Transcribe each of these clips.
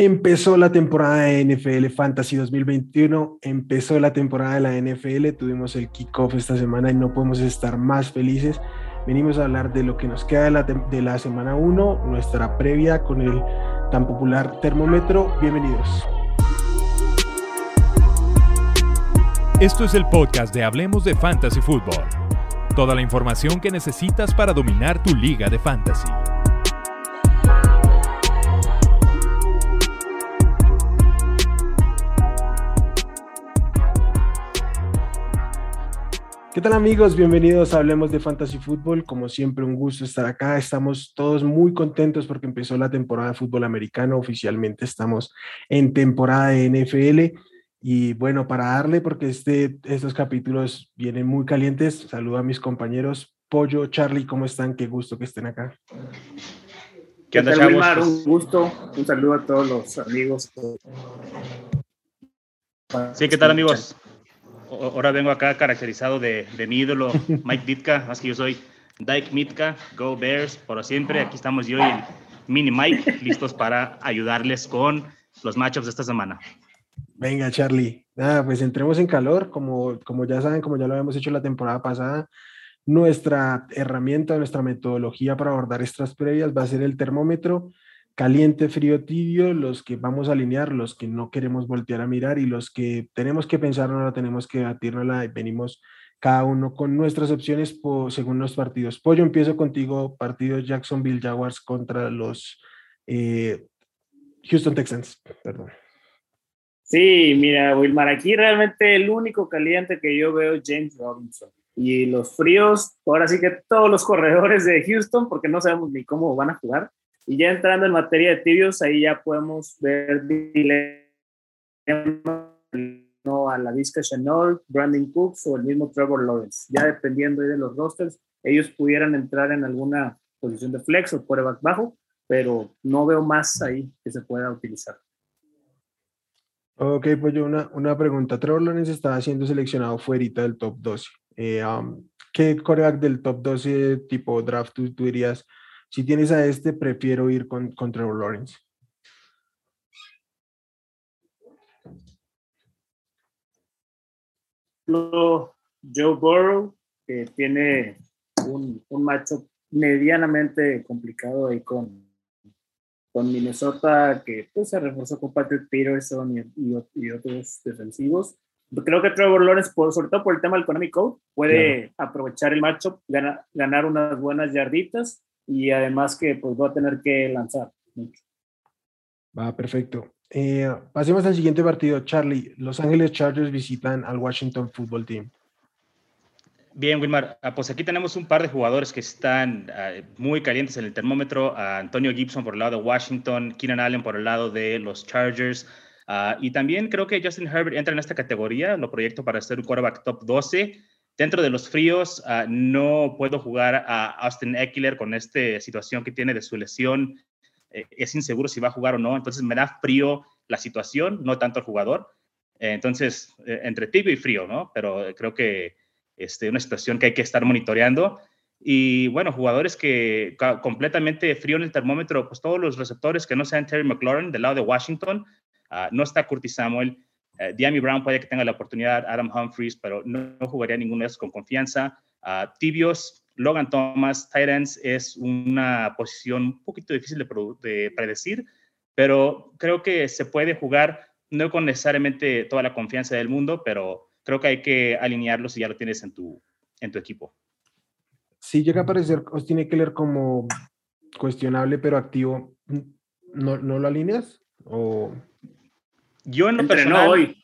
Empezó la temporada de NFL Fantasy 2021, empezó la temporada de la NFL, tuvimos el kickoff esta semana y no podemos estar más felices. Venimos a hablar de lo que nos queda de la, de la semana 1, nuestra previa con el tan popular termómetro. Bienvenidos. Esto es el podcast de Hablemos de Fantasy Football. Toda la información que necesitas para dominar tu liga de fantasy. ¿Qué tal amigos? Bienvenidos a Hablemos de Fantasy Fútbol. Como siempre, un gusto estar acá. Estamos todos muy contentos porque empezó la temporada de fútbol americano. Oficialmente estamos en temporada de NFL. Y bueno, para darle, porque este, estos capítulos vienen muy calientes, saludo a mis compañeros. Pollo, Charlie, ¿cómo están? Qué gusto que estén acá. ¿Qué onda, chavos? Un gusto. Un saludo a todos los amigos. Sí, ¿qué tal, amigos? Ahora vengo acá caracterizado de, de mi ídolo, Mike Ditka, más que yo soy Dyke Mitka, Go Bears, por siempre. Aquí estamos yo y el mini Mike, listos para ayudarles con los matchups de esta semana. Venga, Charlie. Nada, pues entremos en calor, como, como ya saben, como ya lo habíamos hecho la temporada pasada. Nuestra herramienta, nuestra metodología para abordar estas previas va a ser el termómetro caliente, frío, tibio, los que vamos a alinear, los que no queremos voltear a mirar y los que tenemos que pensar, no la tenemos que la y venimos cada uno con nuestras opciones según los partidos. Pollo, empiezo contigo, partido Jacksonville Jaguars contra los eh, Houston Texans, perdón. Sí, mira, Wilmar, aquí realmente el único caliente que yo veo es James Robinson. Y los fríos, ahora sí que todos los corredores de Houston, porque no sabemos ni cómo van a jugar, y ya entrando en materia de tibios, ahí ya podemos ver no a la Vizca Chanel, Brandon Cooks o el mismo Trevor Lawrence. Ya dependiendo de los rosters, ellos pudieran entrar en alguna posición de flex o quarterback bajo, pero no veo más ahí que se pueda utilizar. Ok, pues yo una, una pregunta. Trevor Lawrence estaba siendo seleccionado fuera del top 12. Eh, um, ¿Qué quarterback del top 12 tipo draft tú, tú dirías? Si tienes a este, prefiero ir con, Trevor Lawrence. Joe Burrow, que tiene un, un macho medianamente complicado ahí con, con Minnesota, que pues, se reforzó con Patrick Peterson y, otros defensivos. Creo que Trevor Lawrence, por, sobre todo por el tema del económico, puede aprovechar el macho, ganar unas buenas yarditas y además que pues va a tener que lanzar Va, perfecto. Eh, pasemos al siguiente partido. Charlie, Los Ángeles Chargers visitan al Washington Football Team. Bien, Wilmar, ah, pues aquí tenemos un par de jugadores que están ah, muy calientes en el termómetro. Antonio Gibson por el lado de Washington, Keenan Allen por el lado de los Chargers. Ah, y también creo que Justin Herbert entra en esta categoría, lo proyecto para ser un quarterback top 12. Dentro de los fríos, ah, no puedo jugar a Austin Eckler con esta situación que tiene de su lesión. Eh, es inseguro si va a jugar o no, entonces me da frío la situación, no tanto el jugador. Eh, entonces, eh, entre tibio y frío, ¿no? Pero creo que es este, una situación que hay que estar monitoreando. Y bueno, jugadores que completamente frío en el termómetro, pues todos los receptores que no sean Terry McLaurin del lado de Washington, ah, no está Curtis Samuel, eh, Diami Brown puede que tenga la oportunidad, Adam Humphries, pero no, jugaría ninguno de esos con confianza. Uh, tibios, Logan Thomas, Titans es una posición un poquito difícil de, predecir, pero creo que se puede jugar, no con necesariamente toda la confianza del mundo, pero creo que hay que alinearlo si ya lo tienes en tu, en tu equipo. Si llega a aparecer que leer como cuestionable pero activo, ¿no, no lo alineas? ¿O yo en lo personal, hoy.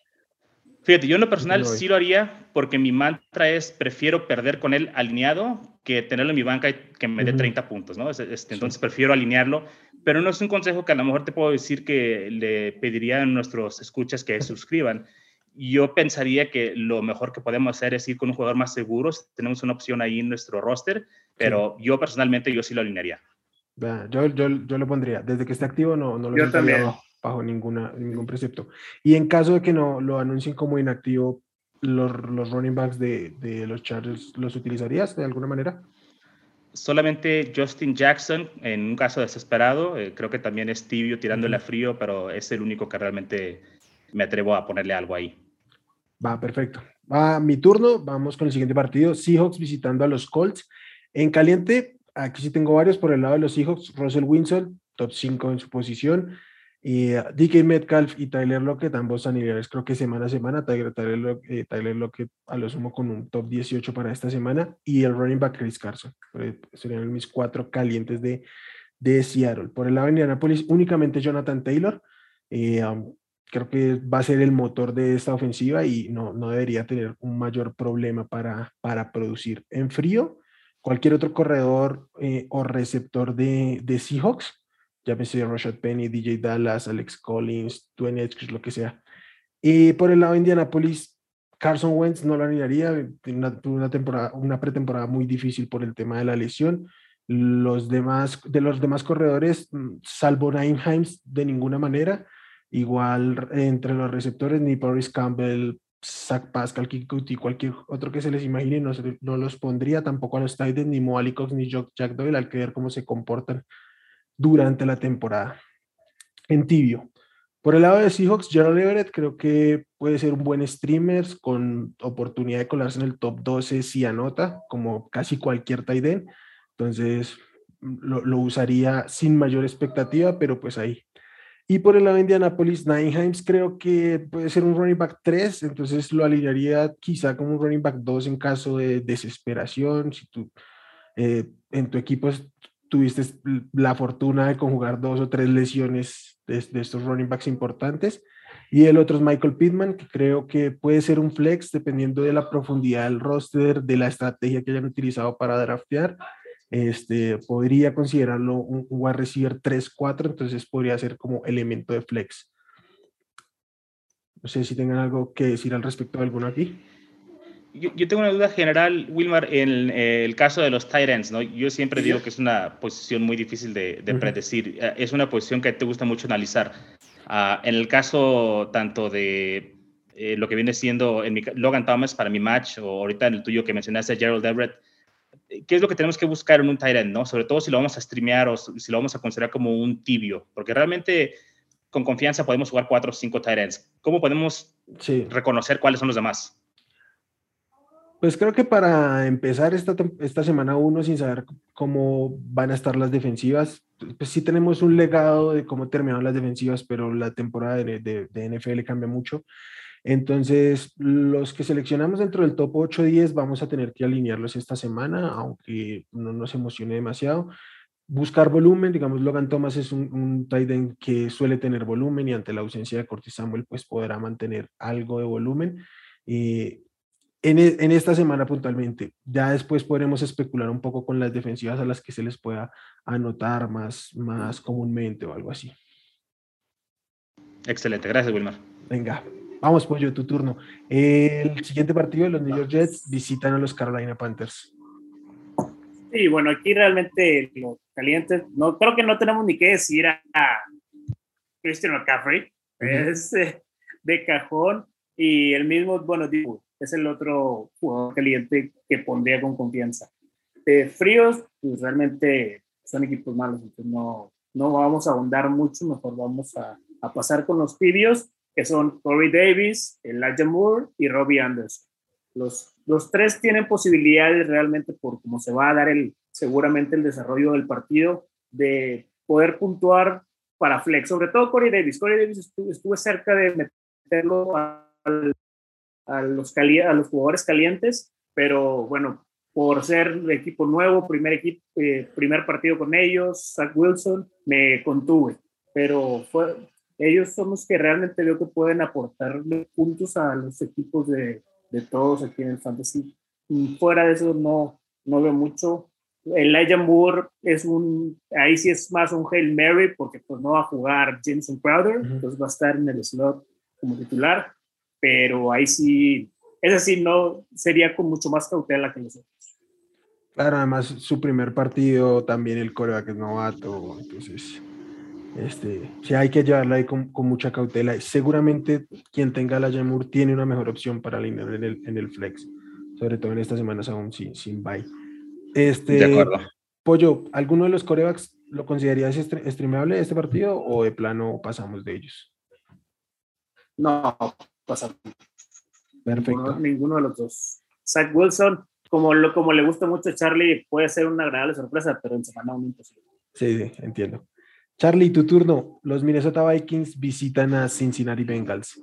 Fíjate, yo en lo personal sí lo haría porque mi mantra es prefiero perder con él alineado que tenerlo en mi banca y que me dé 30 puntos, ¿no? Este, entonces prefiero alinearlo, pero no es un consejo que a lo mejor te puedo decir que le pediría a nuestros escuchas que suscriban. Yo pensaría que lo mejor que podemos hacer es ir con un jugador más seguro. Tenemos una opción ahí en nuestro roster, pero yo personalmente yo sí lo alinearía. Yo, yo, yo lo pondría. Desde que esté activo no, no lo Yo también bajo ninguna, ningún precepto. Y en caso de que no lo anuncien como inactivo, los, los running backs de, de, los Chargers, ¿los utilizarías de alguna manera? solamente Justin Jackson en un caso desesperado. Eh, creo que también es tibio tirándole a frío, pero es el único que realmente me atrevo a ponerle algo ahí. Va, perfecto. Va mi turno. Vamos con el siguiente partido. Seahawks visitando a los Colts. En caliente, aquí sí tengo varios por el lado de los Seahawks. Russell Wilson, top 5 en su posición. Y uh, DK Metcalf y Tyler Lockett, ambos a niveles, creo que semana a semana. Tyler, Tyler, eh, Tyler, Lockett a lo sumo con un top 18 para esta semana. Y el running back Chris Carson. Serían mis cuatro calientes de, de Seattle. Por el lado de Indianapolis, únicamente Jonathan Taylor. Eh, um, creo que va a ser el motor de esta ofensiva y no, no debería tener un mayor problema para, para producir. En frío, cualquier otro corredor eh, o receptor de, de Seahawks pensé Rashad Penny, DJ Dallas, Alex Collins, Dwayne Edge, lo que sea. Y por el lado de Indianapolis, Carson Wentz no lo haría, una, una, temporada, una pretemporada muy difícil por el tema de la lesión. Los demás, de los demás corredores, mm, salvo Naim Himes, de ninguna manera. Igual entre los receptores, ni Boris Campbell, Zach Pascal, Kikuti, cualquier otro que se les imagine, no, no los pondría tampoco a los Titans, ni Mo Cox, ni Jack Doyle, al que ver cómo se comportan durante la temporada. En tibio. Por el lado de Seahawks, Gerald Everett creo que puede ser un buen streamer con oportunidad de colarse en el top 12 si anota, como casi cualquier end. Entonces lo, usaría sin mayor expectativa, pero pues ahí. Y por el lado de Indianapolis, Nine creo que puede ser un running back 3, entonces lo alinearía quizá como un running back 2 en caso de desesperación. Si tú eh, en tu equipo tuviste la fortuna de conjugar dos o tres lesiones de, estos running backs importantes. Y el otro es Michael Pittman, que creo que puede ser un flex dependiendo de la profundidad del roster, de la estrategia que hayan utilizado para draftear. Este, podría considerarlo un, un wide receiver 3-4, entonces podría ser como elemento de flex. No sé si tengan algo que decir al respecto de alguno aquí yo, tengo una duda general, Wilmar, en eh, el caso de los Titans, ¿no? Yo siempre digo que es una posición muy difícil de, predecir. Eh, es una posición que te gusta mucho analizar. Ah, en el caso tanto de eh, lo que viene siendo en mi, Logan Thomas para mi match, o ahorita en el tuyo que mencionaste, Gerald Everett, ¿qué es lo que tenemos que buscar en un Tyrant, no? Sobre todo si lo vamos a streamear o si lo vamos a considerar como un tibio, porque realmente con confianza podemos jugar cuatro o cinco Tyrants. ¿Cómo podemos reconocer cuáles son los demás? Pues creo que para empezar esta, esta semana uno sin saber cómo van a estar las defensivas, pues sí tenemos un legado de cómo terminaron las defensivas, pero la temporada de, de, NFL cambia mucho. Entonces, los que seleccionamos dentro del top 8-10 vamos a tener que alinearlos esta semana, aunque no nos emocione demasiado. Buscar volumen, digamos, Logan Thomas es un, un tight end que suele tener volumen y ante la ausencia de Cortis Samuel, pues podrá mantener algo de volumen. y e, en, esta semana puntualmente. Ya después podremos especular un poco con las defensivas a las que se les pueda anotar más, más comúnmente o algo así. Excelente, gracias Wilmar. Venga, vamos Pollo, tu turno. El siguiente partido de los New York Jets visitan a los Carolina Panthers. Sí, bueno, aquí realmente los calientes, no, creo que no tenemos ni que decir a, Christian McCaffrey, es eh, de cajón y el mismo, bueno, digo, es el otro jugador caliente que pondría con confianza. De fríos, pues realmente son equipos malos, entonces no, no vamos a ahondar mucho, mejor vamos a, a pasar con los tibios, que son Corey Davis, Elijah Moore y Robbie Anderson. Los, los tres tienen posibilidades realmente por cómo se va a dar el, seguramente el desarrollo del partido, de poder puntuar para flex, sobre todo Corey Davis. Corey Davis estuvo, estuvo cerca de meterlo al a los, a los jugadores calientes, pero bueno, por ser de equipo nuevo, primer, equipo, eh, primer partido con ellos, Zach Wilson, me contuve, pero fue, ellos son los que realmente veo que pueden aportar puntos a los equipos de, de todos aquí en el Fantasy. Y fuera de eso no, no veo mucho. Elijah Moore es un, ahí sí es más un Hail Mary porque pues no va a jugar Jameson Crowder, entonces va a estar en el slot como titular pero ahí sí, es así, no sería con mucho más cautela que nosotros. Claro, además su primer partido también el coreback es novato, entonces este, sí hay que llevarlo ahí con, con mucha cautela. Seguramente quien tenga la Jamur tiene una mejor opción para alinear en el, en el flex, sobre todo en estas semanas aún sin, sin bye. Este, de acuerdo. Pollo, ¿alguno de los corebacks lo considerarías streamable este partido o de plano pasamos de ellos? No, pasamos. Perfecto. Ninguno, de los dos. Zach Wilson, como, lo, como le gusta mucho a Charlie, puede ser una agradable sorpresa, pero en semana un imposible. Sí, sí, entiendo. Charlie, tu turno. Los Minnesota Vikings visitan a Cincinnati Bengals.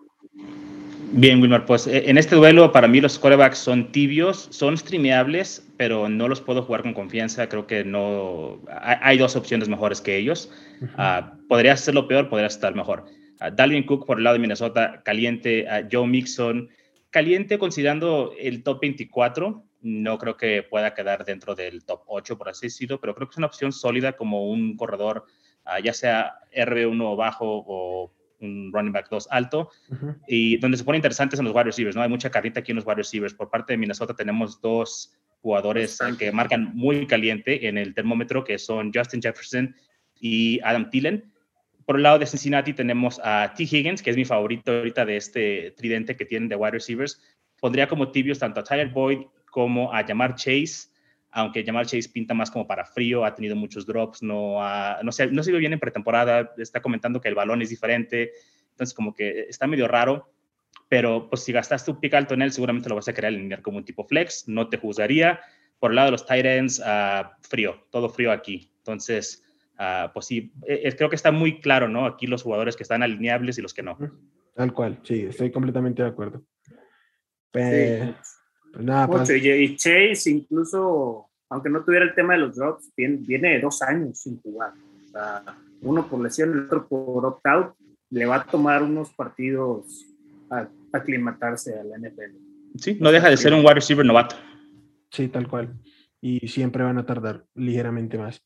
Bien, Wilmar, pues eh, en este duelo para mí los quarterbacks son tibios, son streameables, pero no los puedo jugar con confianza. Creo que no. Hay, dos opciones mejores que ellos. Ah, podría ser lo peor, podría estar mejor. Uh, Dalvin Cook por el lado de Minnesota, caliente. Joe Mixon, caliente considerando el top 24. No creo que pueda quedar dentro del top 8, por así decirlo, pero creo que es una opción sólida como un corredor, ah, ya sea RB1 bajo o un running back 2 alto, y donde se pone interesante son los wide receivers, ¿no? Hay mucha carita aquí en los wide receivers. Por parte de Minnesota tenemos dos jugadores que marcan muy caliente en el termómetro, que son Justin Jefferson y Adam Thielen. Por el lado de Cincinnati tenemos a T. Higgins, que es mi favorito ahorita de este tridente que tienen de wide receivers. Pondría como tibios tanto a Tyler Boyd como a Jamar Chase aunque Jamal Chase pinta más como para frío, ha tenido muchos drops, no, ha, no, se, no se bien en pretemporada, está comentando que el balón es diferente, entonces como que está medio raro, pero pues si gastaste un pick alto en él, seguramente lo vas a querer alinear como un tipo flex, no te juzgaría. Por el lado de los tight ends, uh, frío, todo frío aquí. Entonces, uh, pues sí, eh, eh, creo que está muy claro, ¿no? Aquí los jugadores que están alineables y los que no. Tal cual, sí, estoy completamente de acuerdo. Pues, pues nada, y Chase incluso, aunque no tuviera el tema de los drops, viene, de dos años sin jugar. uno por lesión, el otro por opt-out. Le va a tomar unos partidos a aclimatarse a la NFL. Sí, no deja de ser un wide receiver novato. Sí, tal cual. Y siempre van a tardar ligeramente más.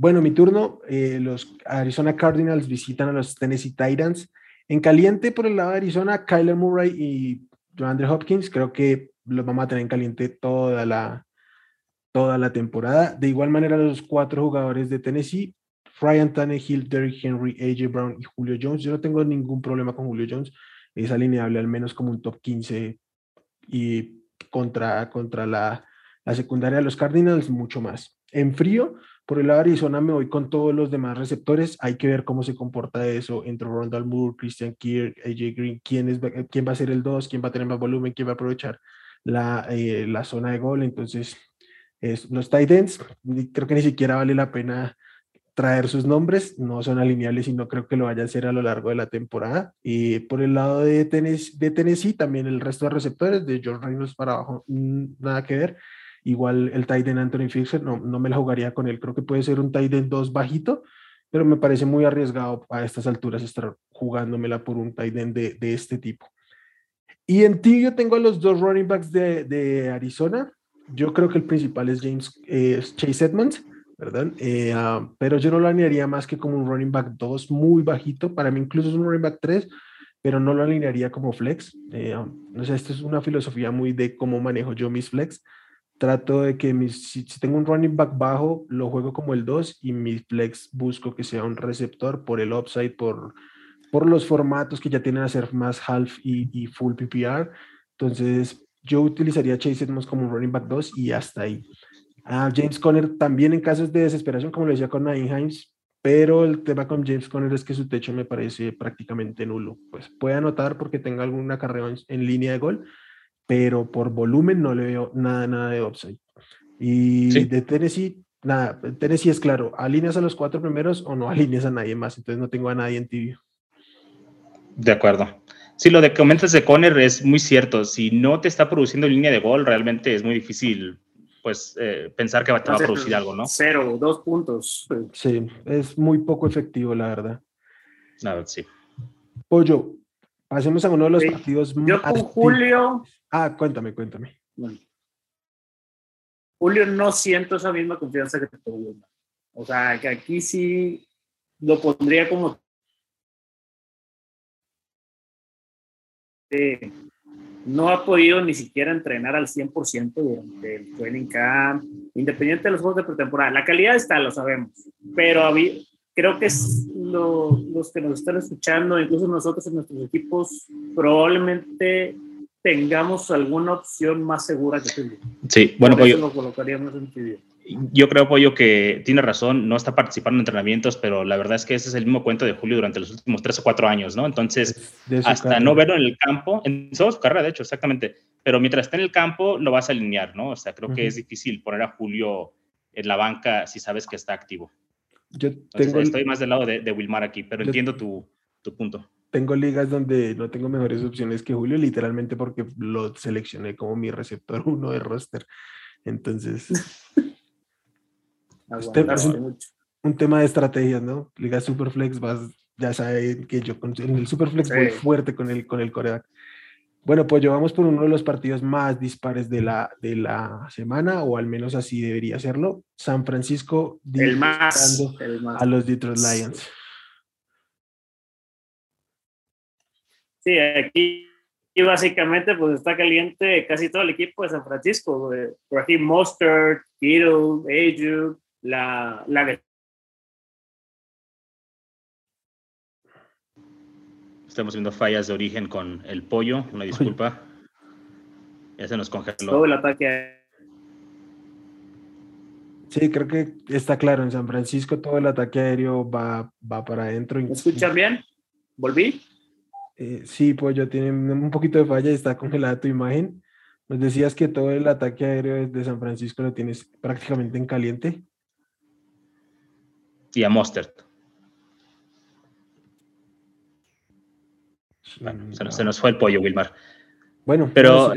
Bueno, mi turno. Eh, los Arizona Cardinals visitan a los Tennessee Titans. En caliente por el lado de Arizona, Kyler Murray y DeAndre Hopkins. Creo que los vamos a tener en caliente toda la, toda la temporada. De igual manera, los cuatro jugadores de Tennessee, Ryan Tannehill, Derrick Henry, AJ Brown y Julio Jones. Yo no tengo ningún problema con Julio Jones. Es alineable al menos como un top 15 y contra, contra la, la secundaria de los Cardinals, mucho más. En frío, por el lado de Arizona me voy con todos los demás receptores. Hay que ver cómo se comporta eso entre Rondal Moore, Christian Kirk, AJ Green, quién, es, quién va a ser el 2, quién va a tener más volumen, quién va a aprovechar la, eh, la zona de gol. Entonces, es, los tight ends, creo que ni siquiera vale la pena traer sus nombres, no son alineables y no creo que lo vaya a hacer a lo largo de la temporada. Y por el lado de Tennessee, de Tennessee también el resto de receptores, de George Reynolds para abajo, mm, nada que ver. Igual el tight end Anthony Fixer, no, no me la jugaría con él, creo que puede ser un tight end 2 bajito, pero me parece muy arriesgado a estas alturas estar jugándomela por un tight end de, de este tipo. Y en ti yo tengo a los dos running backs de, de Arizona. Yo creo que el principal es James Chase Edmonds, ¿verdad? Eh, ah, pero yo no lo alinearía más que como un running back 2 muy bajito. Para mí incluso es un running back 3, pero no lo alinearía como flex. Eh, ah, no sé, esto es una filosofía muy de cómo manejo yo mis flex. Trato de que mis, si, tengo un running back bajo, lo juego como el 2 y mi flex busco que sea un receptor por el upside, por por los formatos que ya tienen a ser más half y, full PPR. Entonces, yo utilizaría Chase Edmonds como un running back 2 y hasta ahí. a James Conner también en casos de desesperación, como lo decía con Nain Himes, pero el tema con James Conner es que su techo me parece prácticamente nulo. Pues puede anotar porque tenga alguna carrera en, línea de gol, pero por volumen no le veo nada, nada de upside. Y de Tennessee, nada, Tennessee es claro, alineas a los cuatro primeros o no alineas a nadie más, entonces no tengo a nadie en tibio. De acuerdo. Sí, lo de que comentas de Conner es muy cierto. Si no te está produciendo línea de gol, realmente es muy difícil pues eh, pensar que va, te va a producir algo, ¿no? Cero, dos puntos. Sí, es muy poco efectivo, la verdad. Nada, sí. Pollo, pasemos a uno de los partidos más. Yo con Julio. Ah, cuéntame, cuéntame. Julio no siento esa misma confianza que tuvo. O sea, que aquí sí lo pondría como Este, no ha podido ni siquiera entrenar al 100% durante el training camp, independiente de los juegos de pretemporada. La calidad está, lo sabemos, pero creo que los que nos están escuchando, incluso nosotros en nuestros equipos, probablemente tengamos alguna opción más segura que tú. Sí, bueno, pues lo colocaríamos en yo creo, Pollo, que tiene razón, no está participando en entrenamientos, pero la verdad es que ese es el mismo cuento de Julio durante los últimos tres o cuatro años, ¿no? Entonces, hasta no verlo en el campo, en toda su carrera, de hecho, exactamente, pero mientras esté en el campo, lo vas a alinear, ¿no? O sea, creo que es difícil poner a Julio en la banca si sabes que está activo. Yo tengo estoy más del lado de, Wilmar aquí, pero entiendo tu, tu punto tengo ligas donde no tengo mejores opciones que Julio, literalmente porque lo seleccioné como mi receptor uno de roster. Entonces, es un, tema de estrategia, ¿no? Liga Superflex, vas, ya saben que yo en el Superflex voy fuerte con el, con el coreback. Bueno, pues llevamos por uno de los partidos más dispares de la, de la semana, o al menos así debería serlo. San Francisco el más, a los Detroit Lions. Sí, aquí básicamente pues está caliente casi todo el equipo de San Francisco. Por aquí Mustard, Kittle, Ayu, la, la Estamos viendo fallas de origen con el pollo, una disculpa. Ya se nos congeló. Todo el ataque. Sí, creo que está claro. En San Francisco todo el ataque aéreo va, va para adentro. ¿Me escuchan bien? ¿Volví? Eh, sí, pollo, tiene un poquito de falla y está congelada tu imagen. Nos decías que todo el ataque aéreo de San Francisco lo tienes prácticamente en caliente y a Mustard. se, nos, fue el pollo, Wilmar. Bueno, pero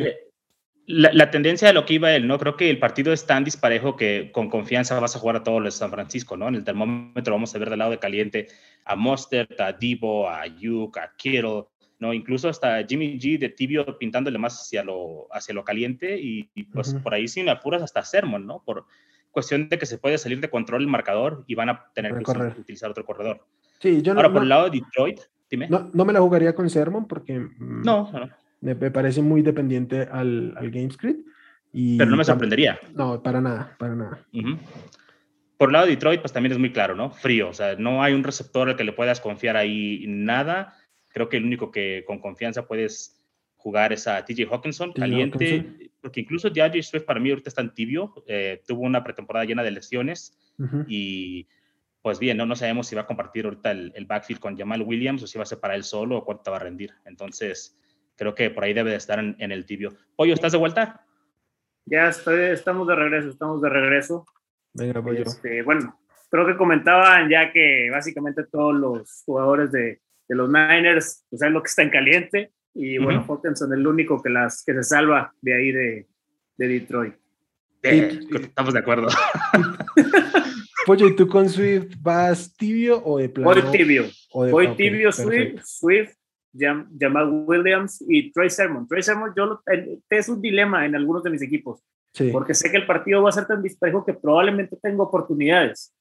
la, tendencia de lo que iba él, ¿no? Creo que el partido es tan disparejo que con confianza vas a jugar a todos los de San Francisco, ¿no? En el termómetro vamos a ver del lado de caliente a Mustard, a Divo, a Yuk, a Kittle, ¿no? Incluso hasta Jimmy G de tibio pintándole más hacia lo, hacia lo caliente y, pues por ahí sin apuras hasta Sermon, ¿no? Por, cuestión de que se puede salir de control el marcador y van a tener que utilizar otro corredor. Sí, yo Ahora, por el lado de Detroit, dime. No, me la jugaría con Sermon porque mm, no, Me, parece muy dependiente al, al game script. Y Pero no me sorprendería. No, para nada, para nada. Por el lado de Detroit, pues también es muy claro, ¿no? Frío, o sea, no hay un receptor al que le puedas confiar ahí nada. Creo que el único que con confianza puedes jugar es a TJ Hawkinson, caliente, porque incluso DeAndre Swift para mí ahorita está en tibio, eh, tuvo una pretemporada llena de lesiones y pues bien, ¿no? no sabemos si va a compartir ahorita el, backfield con Jamal Williams o si va a ser para él solo o cuánto va a rendir. Entonces, creo que por ahí debe de estar en, el tibio. Pollo, ¿estás de vuelta? Ya estoy, estamos de regreso, estamos de regreso. Venga, Pollo. Este, bueno, creo que comentaban ya que básicamente todos los jugadores de, de los Niners, pues es lo que está en caliente y bueno, Hawkinson es el único que, las, que se salva de ahí de, de Detroit. estamos de acuerdo. Oye, ¿y tú con Swift vas tibio o de plano? Voy tibio. Voy tibio, Swift, Swift, Jamal Williams y Trey Sermon. Trey Sermon, yo es un dilema en algunos de mis equipos. Porque sé que el partido va a ser tan disparejo que probablemente tengo oportunidades.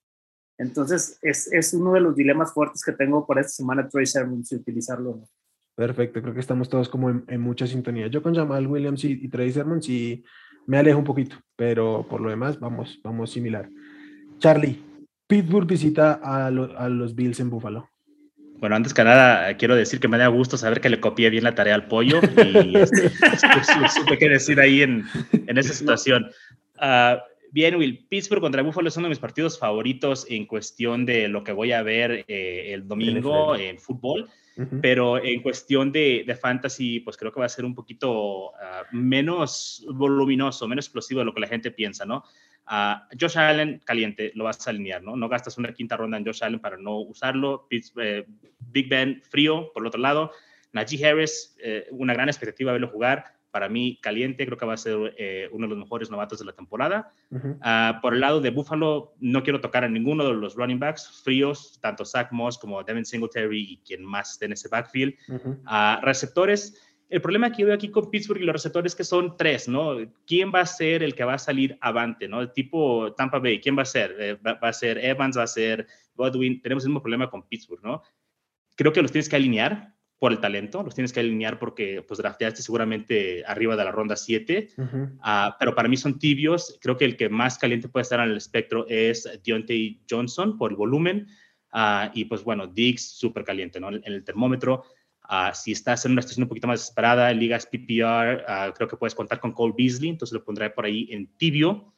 Entonces, es, es, uno de los dilemas fuertes que tengo por esta semana, Trey Sermon, si utilizarlo o no. Perfecto, creo que estamos todos como en, mucha sintonía. Yo con Jamal Williams y, y Trey Sermon sí me alejo un poquito, pero por lo demás vamos, vamos similar. Charlie, Pittsburgh visita a, los Bills en Buffalo. Bueno, antes que nada, quiero decir que me da gusto saber que le copié bien la tarea al pollo y este, supe qué decir ahí en, en esa situación. Uh, bien, Will, Pittsburgh contra Buffalo es uno de mis partidos favoritos en cuestión de lo que voy a ver eh, el domingo en fútbol. Pero en cuestión de, de, fantasy, pues creo que va a ser un poquito ah, menos voluminoso, menos explosivo de lo que la gente piensa, ¿no? Uh, Josh Allen, caliente, lo vas a alinear, ¿no? No gastas una quinta ronda en Josh Allen para no usarlo. Eh, Big Ben, frío, por el otro lado. Najee Harris, eh, una gran expectativa de verlo jugar para mí caliente, creo que va a ser eh, uno de los mejores novatos de la temporada. Ah, por el lado de Buffalo, no quiero tocar a ninguno de los running backs fríos, tanto Zach Moss como Devin Singletary y quien más esté en ese backfield. Uh receptores, el problema que veo aquí con Pittsburgh y los receptores es que son tres, ¿no? ¿Quién va a ser el que va a salir avante, ¿no? Tipo Tampa Bay, ¿quién va a ser? Eh, va, va, a ser Evans, va a ser Godwin. Tenemos el mismo problema con Pittsburgh, ¿no? Creo que los tienes que alinear por el talento, los tienes que alinear porque pues drafteaste seguramente arriba de la ronda 7, ah, pero para mí son tibios, creo que el que más caliente puede estar en el espectro es Deontay Johnson por el volumen, uh, y pues bueno, Diggs súper caliente, ¿no? En el termómetro, uh, si estás en una situación un poquito más desesperada, en ligas PPR, creo que puedes contar con Cole Beasley, entonces lo pondré por ahí en tibio,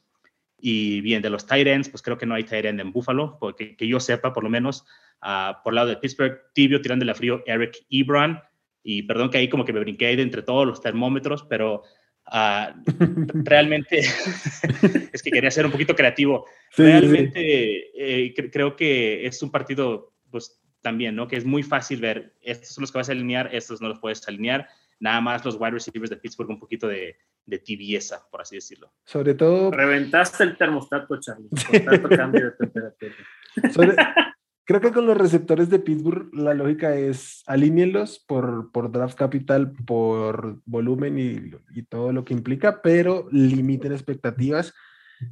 Y bien, de los tight ends, pues creo que no hay tight end en Buffalo, porque que yo sepa, por lo menos, uh, por lado de Pittsburgh, tibio tirando la frío Eric Ebron. Y perdón que ahí como que me brinqué de entre todos los termómetros, pero uh, realmente es que quería ser un poquito creativo. Sí, realmente sí. Eh, creo que es un partido, pues también, ¿no? Que es muy fácil ver, estos son los que vas a alinear, estos no los puedes alinear. Nada más los wide receivers de Pittsburgh un poquito de, de tibieza, por así decirlo. Sobre todo... Reventaste el termostato, Charlie. Con cambio de temperatura. Sobre, creo que con los receptores de Pittsburgh la lógica es alíñenlos por, por draft capital, por volumen y, y, todo lo que implica, pero limiten expectativas.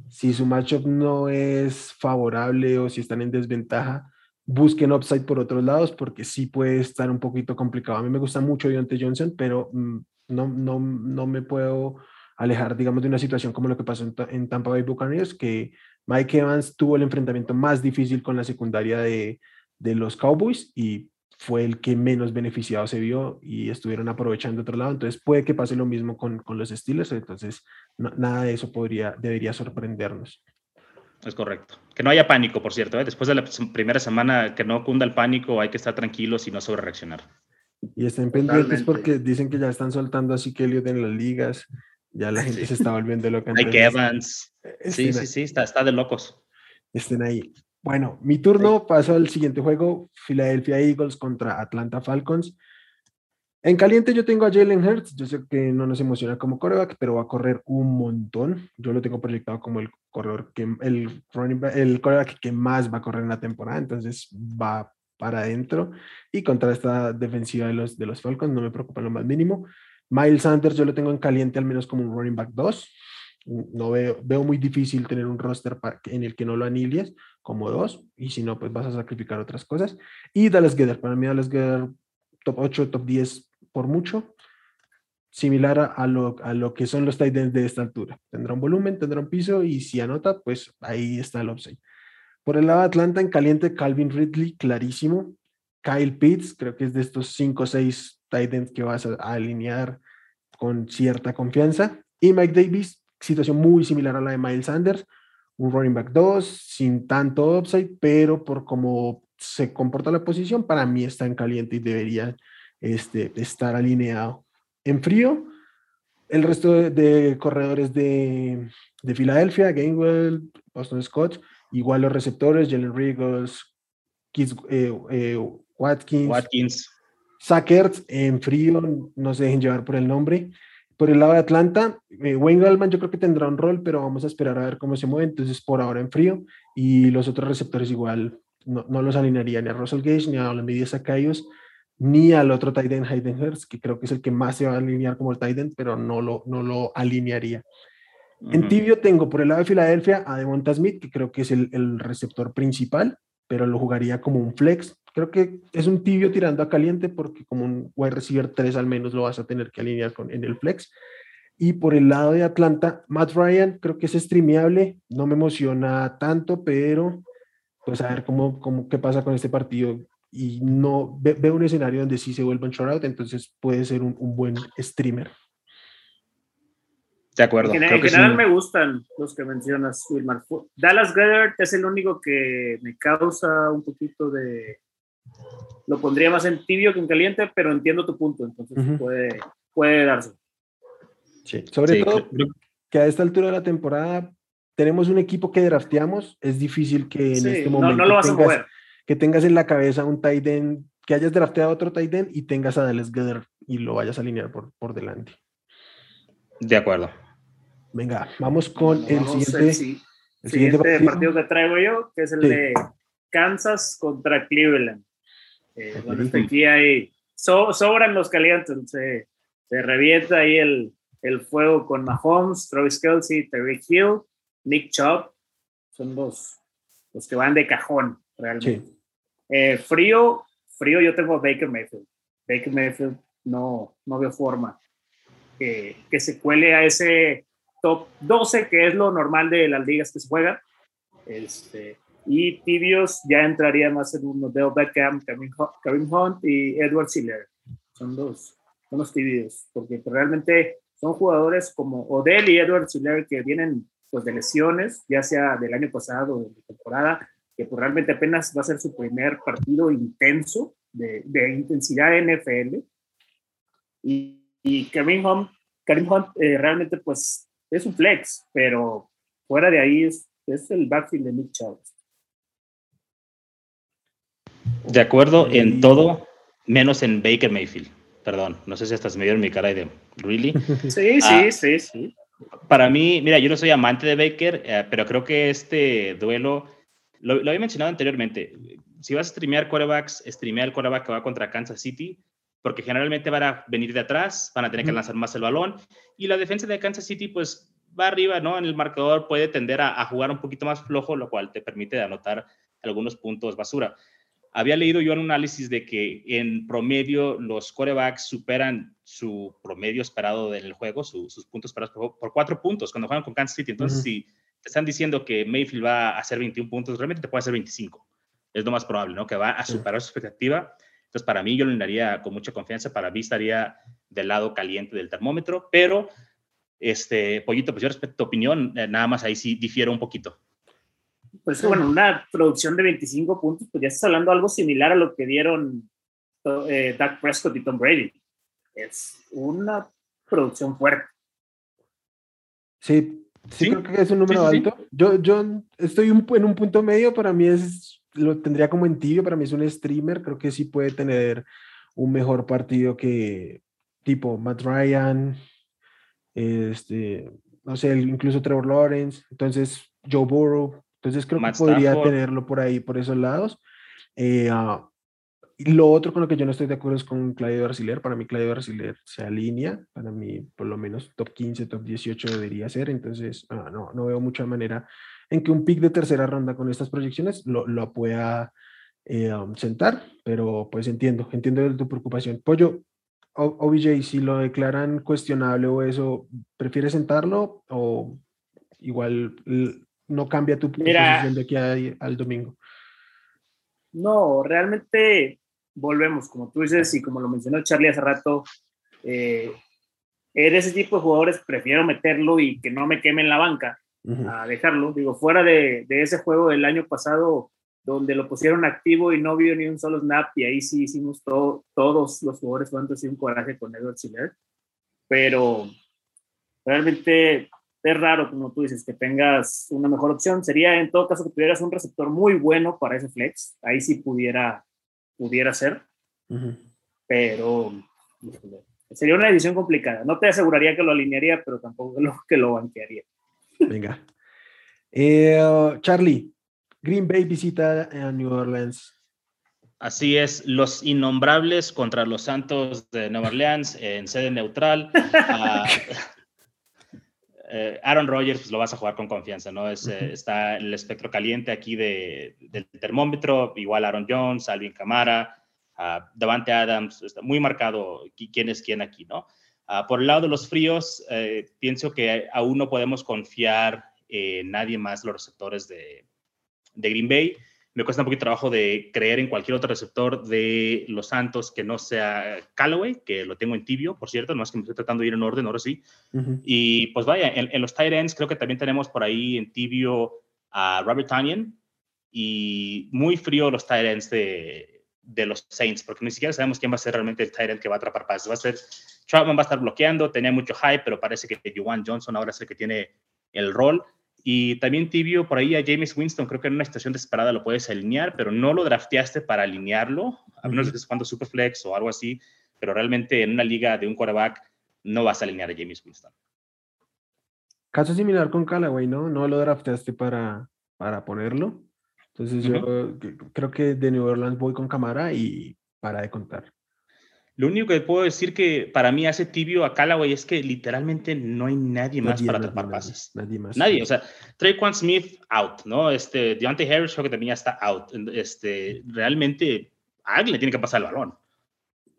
Si su matchup no es favorable o si están en desventaja, busquen upside por otros lados porque sí puede estar un poquito complicado. A mí me gusta mucho Deontay Johnson, pero mm, no, no, no me puedo alejar, digamos, de una situación como lo que pasó en, en Tampa Bay Buccaneers, que Mike Evans tuvo el enfrentamiento más difícil con la secundaria de, de los Cowboys y fue el que menos beneficiado se vio y estuvieron aprovechando otro lado. Entonces puede que pase lo mismo con, con los Steelers. Entonces no, nada de eso podría, debería sorprendernos. Es correcto. Que no haya pánico, por cierto. ¿eh? Después de la primera semana, que no cunda el pánico, hay que estar tranquilos y no sobre reaccionar. Y estén pendientes porque dicen que ya están soltando así que Elliot en las ligas. Ya la gente se está volviendo loca. Mike Evans. Sí, sí, sí, está, está de locos. Estén ahí. Bueno, mi turno sí. paso al siguiente juego, Philadelphia Eagles contra Atlanta Falcons. En caliente yo tengo a Jalen Hurts, yo sé que no nos emociona como coreback, pero va a correr un montón. Yo lo tengo proyectado como el corredor que el running back, el coreback que más va a correr en la temporada, entonces va para adentro y contra esta defensiva de los, de los Falcons no me preocupa lo más mínimo. Miles Sanders yo lo tengo en caliente al menos como un running back 2. No veo, veo muy difícil tener un roster en el que no lo anilies como dos y si no pues vas a sacrificar otras cosas. Y Dallas Gedder, para mí Dallas Gedder top 8, top 10 por mucho, similar a, a, lo, a lo que son los tight ends de esta altura. Tendrá un volumen, tendrá un piso y si anota, pues ahí está el upside. Por el lado de Atlanta, en caliente, Calvin Ridley, clarísimo. Kyle Pitts, creo que es de estos 5 o 6 tight ends que vas a, a, alinear con cierta confianza. Y Mike Davis, situación muy similar a la de Miles Sanders, un running back 2, sin tanto upside, pero por cómo se comporta la posición, para mí está en caliente y debería este, estar alineado. En frío, el resto de, corredores de, de, Filadelfia, Gainwell, Boston Scott, igual los receptores, Jalen Riggles, Kids, eh, eh, Watkins, Watkins. Sackers, en frío, no se dejen llevar por el nombre. Por el lado de Atlanta, eh, Wayne Gallman yo creo que tendrá un rol, pero vamos a esperar a ver cómo se mueve. Entonces, por ahora en frío. Y los otros receptores igual no, no los alinearía ni a Russell Gage, ni a Olamidia Zacayos, ni al otro end Hayden Hurst, que creo que es el que más se va a alinear como el end, pero no lo, no lo alinearía. Uh -huh. En tibio tengo por el lado de Filadelfia a Devonta Smith, que creo que es el, el, receptor principal, pero lo jugaría como un flex. Creo que es un tibio tirando a caliente porque como un wide receiver 3 al menos lo vas a tener que alinear con, en el flex. Y por el lado de Atlanta, Matt Ryan creo que es streameable, no me emociona tanto, pero pues a ver cómo, cómo qué pasa con este partido y no ve, veo un escenario donde sí se vuelva un shoutout, entonces puede ser un, un, buen streamer. De acuerdo. En, Creo en que general sí. me gustan los que mencionas, Wilmar. Dallas Goddard es el único que me causa un poquito de... Lo pondría más en tibio que en caliente, pero entiendo tu punto, entonces uh -huh. puede, puede darse. Sí, sobre sí, todo creo... que a esta altura de la temporada tenemos un equipo que drafteamos, es difícil que en sí, este momento no, no lo vas tengas, a mover. que tengas en la cabeza un tight end, que hayas drafteado otro tight end y tengas a Dallas Goddard y lo vayas a alinear por, por delante. De acuerdo. Venga, vamos con vamos el siguiente, el, sí, el siguiente, partido. partido. que traigo yo, que es el sí. de Kansas contra Cleveland. Eh, bueno, aquí hay, so, sobran los calientes, se, se revienta ahí el, el, fuego con Mahomes, Travis Kelsey, Terry Hill, Nick Chubb, son los, los que van de cajón realmente. Sí. Eh, frío, frío yo tengo Baker Mayfield. Baker Mayfield no, no veo forma que, que se cuele a ese top 12, que es lo normal de las ligas que se juegan. Este, y tibios ya entraría más en uno de Beckham, Karim Hunt y Edward Siller. Son los, son los tibios, porque realmente son jugadores como Odell y Edward Siller que vienen pues, de lesiones, ya sea del año pasado o de temporada, que pues, realmente apenas va a ser su primer partido intenso de, de intensidad NFL. Y, y Karim Hunt, Hunt eh, realmente pues es un flex, pero fuera de ahí es, es el backfield de Nick Chubb. De acuerdo en todo, menos en Baker Mayfield. Perdón, no sé si hasta se me dieron mi cara de ¿really? Sí, sí, ah, sí, sí. Para mí, mira, yo no soy amante de Baker, eh, pero creo que este duelo, lo, lo, había mencionado anteriormente, si vas a streamear quarterbacks, streamea el quarterback que va contra Kansas City, porque generalmente van a venir de atrás, van a tener que lanzar más el balón, y la defensa de Kansas City, pues va arriba, ¿no? En el marcador puede tender a, a jugar un poquito más flojo, lo cual te permite anotar algunos puntos basura. Había leído yo un análisis de que en promedio los corebacks superan su promedio esperado del juego, sus puntos esperados por, cuatro puntos cuando juegan con Kansas City. Entonces, si te están diciendo que Mayfield va a hacer 21 puntos, realmente te puede hacer 25. Es lo más probable, ¿no? Que va a superar su expectativa. Entonces, para mí, yo lo daría con mucha confianza. Para mí, estaría del lado caliente del termómetro. Pero, este, Pollito, pues yo respeto tu opinión. Eh, nada más ahí sí difiero un poquito pues bueno, una producción de 25 puntos, pues ya estás hablando algo similar a lo que dieron eh, Doug Prescott y Tom Brady. Es una producción fuerte. Sí, sí, creo que es un número alto. Yo, yo estoy en un punto medio, para mí es, lo tendría como en tibio, para mí es un streamer, creo que sí puede tener un mejor partido que tipo Matt Ryan, este, no sé, incluso Trevor Lawrence, entonces Joe Burrow, entonces creo que podría tenerlo por ahí, por esos lados. Eh, ah, lo otro con lo que yo no estoy de acuerdo es con Claudio Arciler. Para mí Claudio Arciler se alinea. Para mí por lo menos top 15, top 18 debería ser. Entonces ah, no, no veo mucha manera en que un pick de tercera ronda con estas proyecciones lo, lo pueda eh, um, sentar. Pero pues entiendo, entiendo tu preocupación. Pollo, OBJ, si lo declaran cuestionable o eso, ¿prefieres sentarlo o igual no cambia tu posición de aquí al domingo. No, realmente volvemos, como tú dices y como lo mencionó Charlie hace rato, eh, ese tipo de jugadores prefiero meterlo y que no me queme en la banca a dejarlo. Digo, fuera de, ese juego del año pasado donde lo pusieron activo y no vio ni un solo snap y ahí sí hicimos todo, todos los jugadores y un coraje con Edward Siller. Pero realmente es raro, como tú dices, que tengas una mejor opción. Sería en todo caso que tuvieras un receptor muy bueno para ese flex. Ahí sí pudiera, pudiera ser. Pero sería una decisión complicada. No te aseguraría que lo alinearía, pero tampoco lo, que lo banquearía. Venga. Eh, Charlie, Green Bay visita a New Orleans. Así es, los innombrables contra los Santos de Nueva Orleans en sede neutral. Ah, eh, Aaron Rodgers pues, lo vas a jugar con confianza, ¿no? Es, eh, está el espectro caliente aquí de, del termómetro, igual Aaron Jones, Alvin Kamara, uh, Davante Adams, está muy marcado quién es quién aquí, ¿no? Uh, por el lado de los fríos, eh, pienso que aún no podemos confiar en nadie más los receptores de, de Green Bay me cuesta un poquito trabajo de creer en cualquier otro receptor de los Santos que no sea Callaway, que lo tengo en tibio, por cierto, no es que me estoy tratando de ir en orden, ahora sí. Y pues vaya, en, los tight ends creo que también tenemos por ahí en tibio a Robert Tanyan y muy frío los tight ends de, de los Saints, porque ni siquiera sabemos quién va a ser realmente el tight end que va a atrapar pases. Va a ser, Troutman va a estar bloqueando, tenía mucho hype, pero parece que Juwan Johnson ahora es el que tiene el rol. Y también tibio por ahí a James Winston, creo que en una estación desesperada lo puedes alinear, pero no lo drafteaste para alinearlo, a menos que estés jugando Superflex o algo así, pero realmente en una liga de un quarterback no vas a alinear a James Winston. Caso similar con Callaway, ¿no? No lo drafteaste para, para ponerlo. Entonces yo creo que de New Orleans voy con Camara y para de contar. Lo único que puedo decir que para mí hace tibio a Callaway es que literalmente no hay nadie más para atrapar pases. Nadie, más. Nadie, o sea, Traquan Smith out, ¿no? Este, Deontay Harris creo que también ya está out. Este, realmente alguien le tiene que pasar el balón.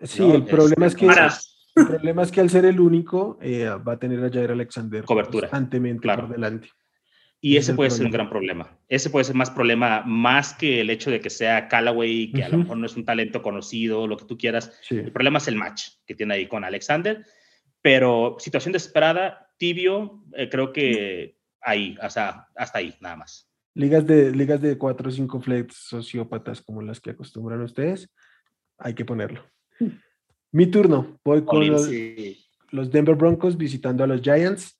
Sí, el problema es que el problema es que al ser el único eh, va a tener a Jair Alexander cobertura constantemente por delante. Y ese puede ser un gran problema. Ese puede ser más problema, más que el hecho de que sea Callaway, que a lo mejor no es un talento conocido, lo que tú quieras. El problema es el match que tiene ahí con Alexander. Pero situación desesperada, tibio, eh, creo que ahí, o sea, hasta ahí, nada más. Ligas de, ligas de 4 o 5 flex sociópatas como las que acostumbran ustedes, hay que ponerlo. Mi turno, voy con los, los Denver Broncos visitando a los Giants.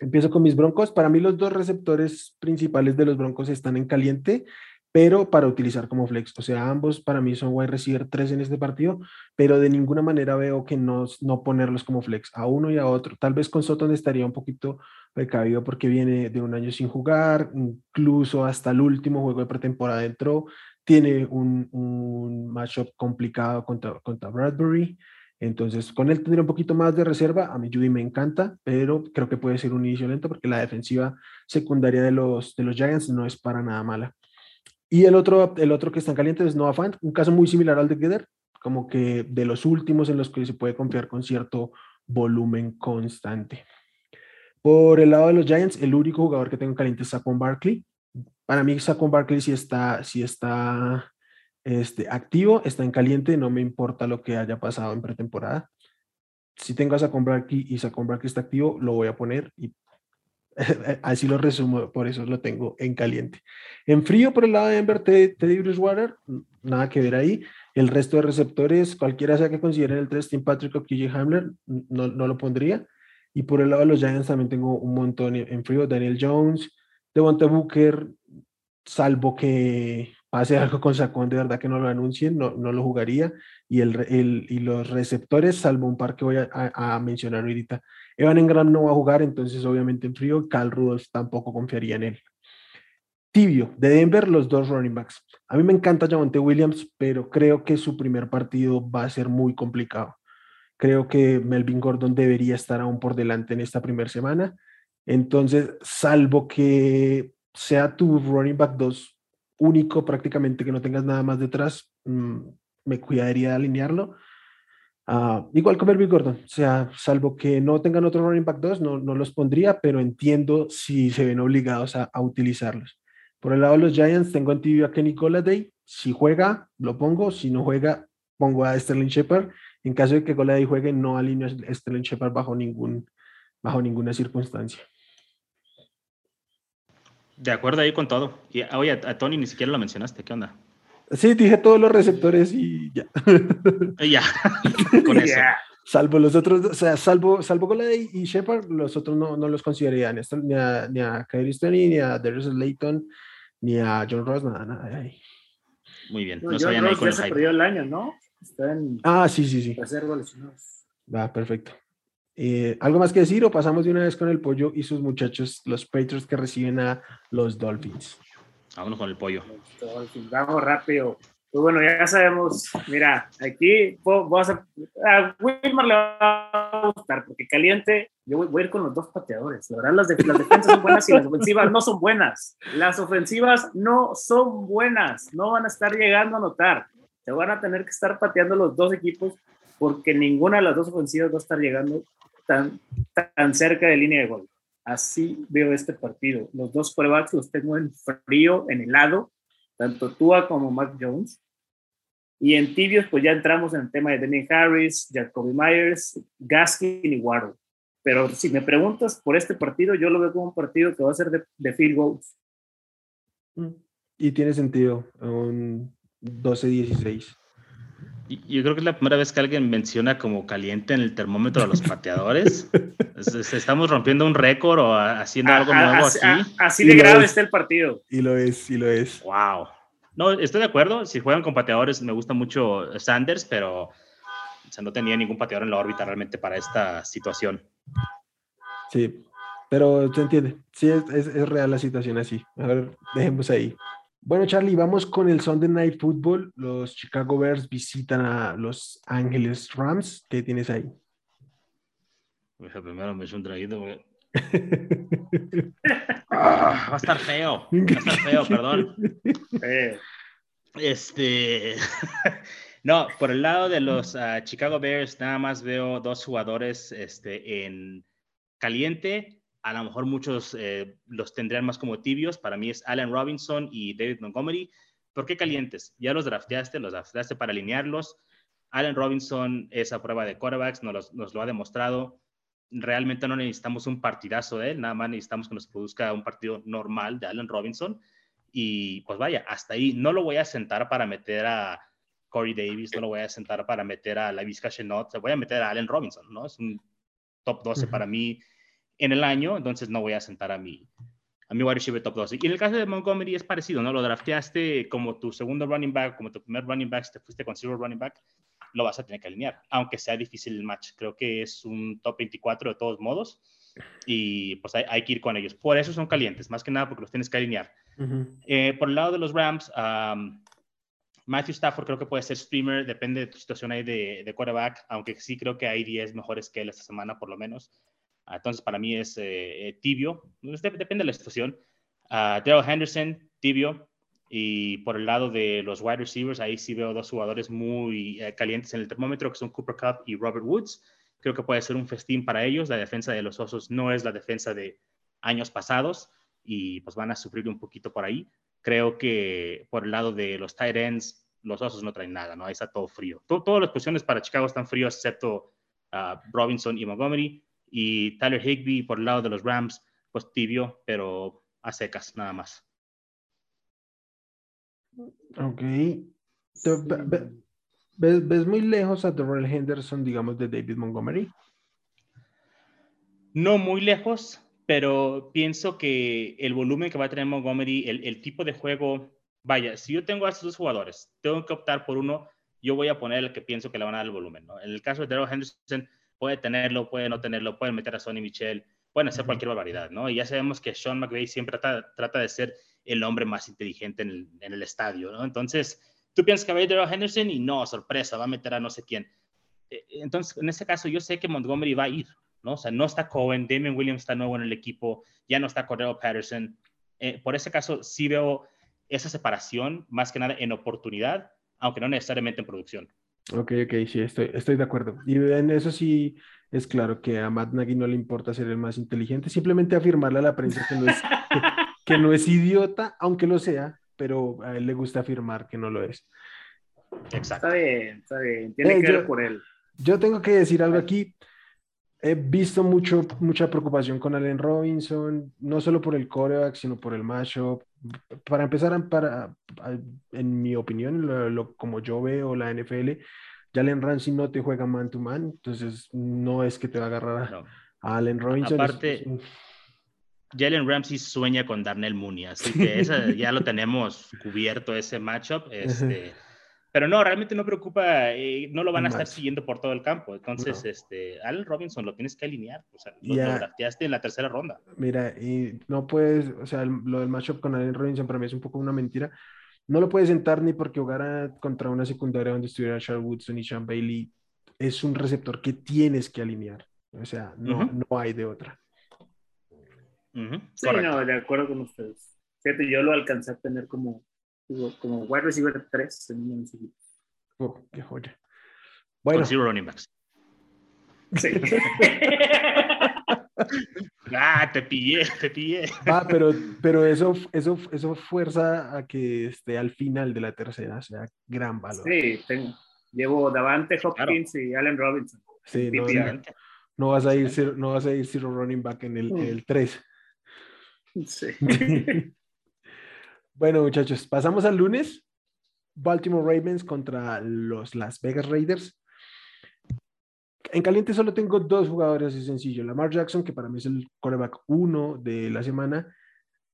Empiezo con mis Broncos. Para mí los dos receptores principales de los Broncos están en caliente pero para utilizar como flex. O sea, ambos para mí son wide receiver 3 en este partido, pero de ninguna manera veo que no, no ponerlos como flex a uno y a otro. Tal vez con Soton estaría un poquito precavido porque viene de un año sin jugar, incluso hasta el último juego de pretemporada entró, tiene un, un matchup complicado contra, contra Bradbury. Entonces, con él tendría un poquito más de reserva. A mí Judy me encanta, pero creo que puede ser un inicio lento porque la defensiva secundaria de los, de los Giants no es para nada mala. Y el otro, el otro que está en caliente es Noah Fant, un caso muy similar al de Geder, como que de los últimos en los que se puede confiar con cierto volumen constante. Por el lado de los Giants, el único jugador que tengo en caliente es Saquon Barkley. Para mí, Saquon Barkley sí está, sí está este, activo, está en caliente, no me importa lo que haya pasado en pretemporada. Si tengo a Barkley y Barkley está activo, lo voy a poner y Así lo resumo, por eso lo tengo en caliente. En frío, por el lado de Denver, Teddy Bridgewater, nada que ver ahí. El resto de receptores, cualquiera sea que consideren el 3, Tim Patrick o KJ Hamler, no, no, lo pondría. Y por el lado de los Giants también tengo un montón en frío. Daniel Jones, Devonta Booker, salvo que pase algo con Sacón, de verdad que no lo anuncien, no, no lo jugaría. Y, el, el, y los receptores, salvo un par que voy a, a, a mencionar ahorita, Evan Engram no va a jugar, entonces obviamente en frío, Cal Rudolph tampoco confiaría en él. Tibio, de Denver, los dos running backs. A mí me encanta Javonte Williams, pero creo que su primer partido va a ser muy complicado. Creo que Melvin Gordon debería estar aún por delante en esta primera semana. Entonces, salvo que sea tu running back 2 único, prácticamente que no tengas nada más detrás, mm, me cuidaría de alinearlo. Ah, igual con Melvin Gordon, o sea, salvo que no tengan otro running back 2, no, no los pondría, pero entiendo si se ven obligados a, utilizarlos. Por el lado de los Giants, tengo en a Kenny Day Si juega, lo pongo. Si no juega, pongo a Sterling Shepard. En caso de que Goladay juegue, no alineo a Sterling Shepard bajo, ningún, bajo ninguna circunstancia. De acuerdo ahí con todo. Y oye, a Tony ni siquiera lo mencionaste. ¿Qué onda? Sí, dije todos los receptores y ya. ya, con eso. Salvo los otros, o sea, salvo, salvo Golade y Shepard, los otros no, no los consideraría ni a, ni a Kyrie Stoney, ni a Darius Layton, ni a John Ross, nada, nada. Ahí. Muy bien. No, no John Ross ya se perdió el año, ¿no? Está en ah, sí, sí, sí. Va, perfecto. Eh, ¿Algo más que decir o pasamos de una vez con el pollo y sus muchachos, los Patriots que reciben a los Dolphins? Vámonos con el pollo. Vamos rápido. Pues bueno, ya sabemos, mira, aquí voy a, a Wilmar le va a gustar porque caliente, yo voy, a ir con los dos pateadores. La verdad, las, las defensas son buenas y las ofensivas no son buenas. Las ofensivas no son buenas, no van a estar llegando a anotar. Se van a tener que estar pateando los dos equipos porque ninguna de las dos ofensivas va a estar llegando tan, tan cerca de línea de gol. Así veo este partido. Los dos quarterbacks los tengo en frío, en helado, tanto Tua como Mac Jones. Y en tibios, pues ya entramos en el tema de Daniel Harris, Jacoby Myers, Gaskin y Waddle. Pero si me preguntas por este partido, yo lo veo como un partido que va a ser de, de field goals. Y tiene sentido, un 12-16. Yo creo que es la primera vez que alguien menciona como caliente en el termómetro a los pateadores. Estamos rompiendo un récord o haciendo algo nuevo así. Así, de grave está el partido. Y lo es, y lo es. Wow. No, estoy de acuerdo. Si juegan con pateadores, me gusta mucho Sanders, pero no tenía ningún pateador en la órbita realmente para esta situación. Sí, pero se entiende. Sí, es, es real la situación así. A ver, dejemos ahí. Bueno, Charlie, vamos con el Sunday Night Football. Los Chicago Bears visitan a Los Ángeles Rams. ¿Qué tienes ahí? primero me he un traguito. ah, va a estar feo. Va a estar feo, perdón. Este. no, por el lado de los uh, Chicago Bears, nada más veo dos jugadores este, en caliente a lo mejor muchos eh, los tendrían más como tibios. Para mí es Allen Robinson y David Montgomery. ¿Por qué calientes? Ya los drafteaste, los drafteaste para alinearlos. Allen Robinson es a prueba de quarterbacks, nos, nos lo ha demostrado. realmente no necesitamos un partidazo de él, nada más necesitamos que nos produzca un partido normal de Allen Robinson. Y pues vaya, hasta ahí no lo voy a sentar para meter a Corey Davis, no lo voy a sentar para meter a la Vizca Chenot, voy a meter a Allen Robinson, ¿no? Es un top 12 para mí en el año, entonces no voy a sentar a mi, a mi wide receiver top 12. Y en el caso de Montgomery es parecido, ¿no? Lo drafteaste como tu segundo running back, como tu primer running back, te fuiste con zero running back, lo vas a tener que alinear, aunque sea difícil el match. Creo que es un top 24 de todos modos y pues hay, que ir con ellos. Por eso son calientes, más que nada porque los tienes que alinear. Eh, por el lado de los Rams, Matthew Stafford creo que puede ser streamer, depende de tu situación ahí de, de quarterback, aunque sí creo que hay 10 mejores que él esta semana por lo menos. Ah, entonces para mí es eh, eh, tibio, depende de la situación. Uh, Daryl Henderson, tibio. Y por el lado de los wide receivers, ahí sí veo dos jugadores muy calientes en el termómetro, que son Cooper Cup y Robert Woods. Creo que puede ser un festín para ellos. La defensa de los Osos no es la defensa de años pasados y pues van a sufrir un poquito por ahí. Creo que por el lado de los tight ends, los Osos no traen nada, ¿no? Ahí está todo frío. todas las posiciones para Chicago están fríos, excepto uh, Robinson y Montgomery. Y Tyler Higby por el lado de los Rams, pues tibio, pero a secas, nada más. Ok. ¿Ves, muy lejos a Darrell Henderson, digamos, de David Montgomery? No muy lejos, pero pienso que el volumen que va a tener Montgomery, el, tipo de juego, vaya, si yo tengo a estos dos jugadores, tengo que optar por uno, yo voy a poner el que pienso que le van a dar el volumen. En el caso de Darrell Henderson, puede tenerlo, puede no tenerlo, pueden meter a Sonny Michel, pueden hacer cualquier barbaridad, ¿no? Y ya sabemos que Sean McVay siempre trata, de ser el hombre más inteligente en el, en el estadio, ¿no? Entonces, tú piensas que va a ir Henderson y no, sorpresa, va a meter a no sé quién. Eh, entonces, en este caso, yo sé que Montgomery va a ir, ¿no? O sea, no está Cohen, Damon Williams está nuevo en el equipo, ya no está Cordero Patterson. Eh, por ese caso, sí veo esa separación, más que nada en oportunidad, aunque no necesariamente en producción. Ok, ok, sí, estoy, estoy de acuerdo. Y en eso sí es claro que a Matt Nagy no le importa ser el más inteligente, simplemente afirmarle a la prensa que no es, que no es idiota, aunque lo sea, pero a él le gusta afirmar que no lo es. Exacto. Está bien, está bien. Tiene eh, que ver por él. Yo tengo que decir algo aquí. He visto mucho, mucha preocupación con Allen Robinson, no solo por el coreback, sino por el matchup. Para empezar, para, en mi opinión, lo, como yo veo la NFL, Jalen Ramsey no te juega man to man, entonces no es que te va a agarrar a, Allen Robinson. Aparte, Jalen Ramsey sueña con Darnell Mooney, así que ya lo tenemos cubierto ese matchup. Este, pero no, realmente no preocupa, eh, no lo van a estar siguiendo por todo el campo. Entonces, este, Allen Robinson lo tienes que alinear, o sea, lo, drafteaste en la tercera ronda. Mira, y no puedes, o sea, lo del matchup con Allen Robinson para mí es un poco una mentira. No lo puedes sentar ni porque jugara contra una secundaria donde estuviera Charles Woodson y Sean Bailey. Es un receptor que tienes que alinear. O sea, no, no hay de otra. Sí, no, de acuerdo con ustedes. Fíjate, yo lo alcancé a tener como, como wide receiver 3 en un Oh, qué joya. Bueno. Con running backs. Sí. ah, te pillé, te pillé. Ah, pero, pero eso, eso, eso fuerza a que esté al final de la tercera, sea gran valor. Sí, tengo. Llevo Davante Hopkins y Allen Robinson. Sí, no, no, vas a ir, no vas a ir zero running back en el, en el 3. bueno, muchachos, pasamos al lunes. Baltimore Ravens contra los Las Vegas Raiders. En caliente solo tengo dos jugadores así sencillo. Lamar Jackson, que para mí es el coreback uno de la semana,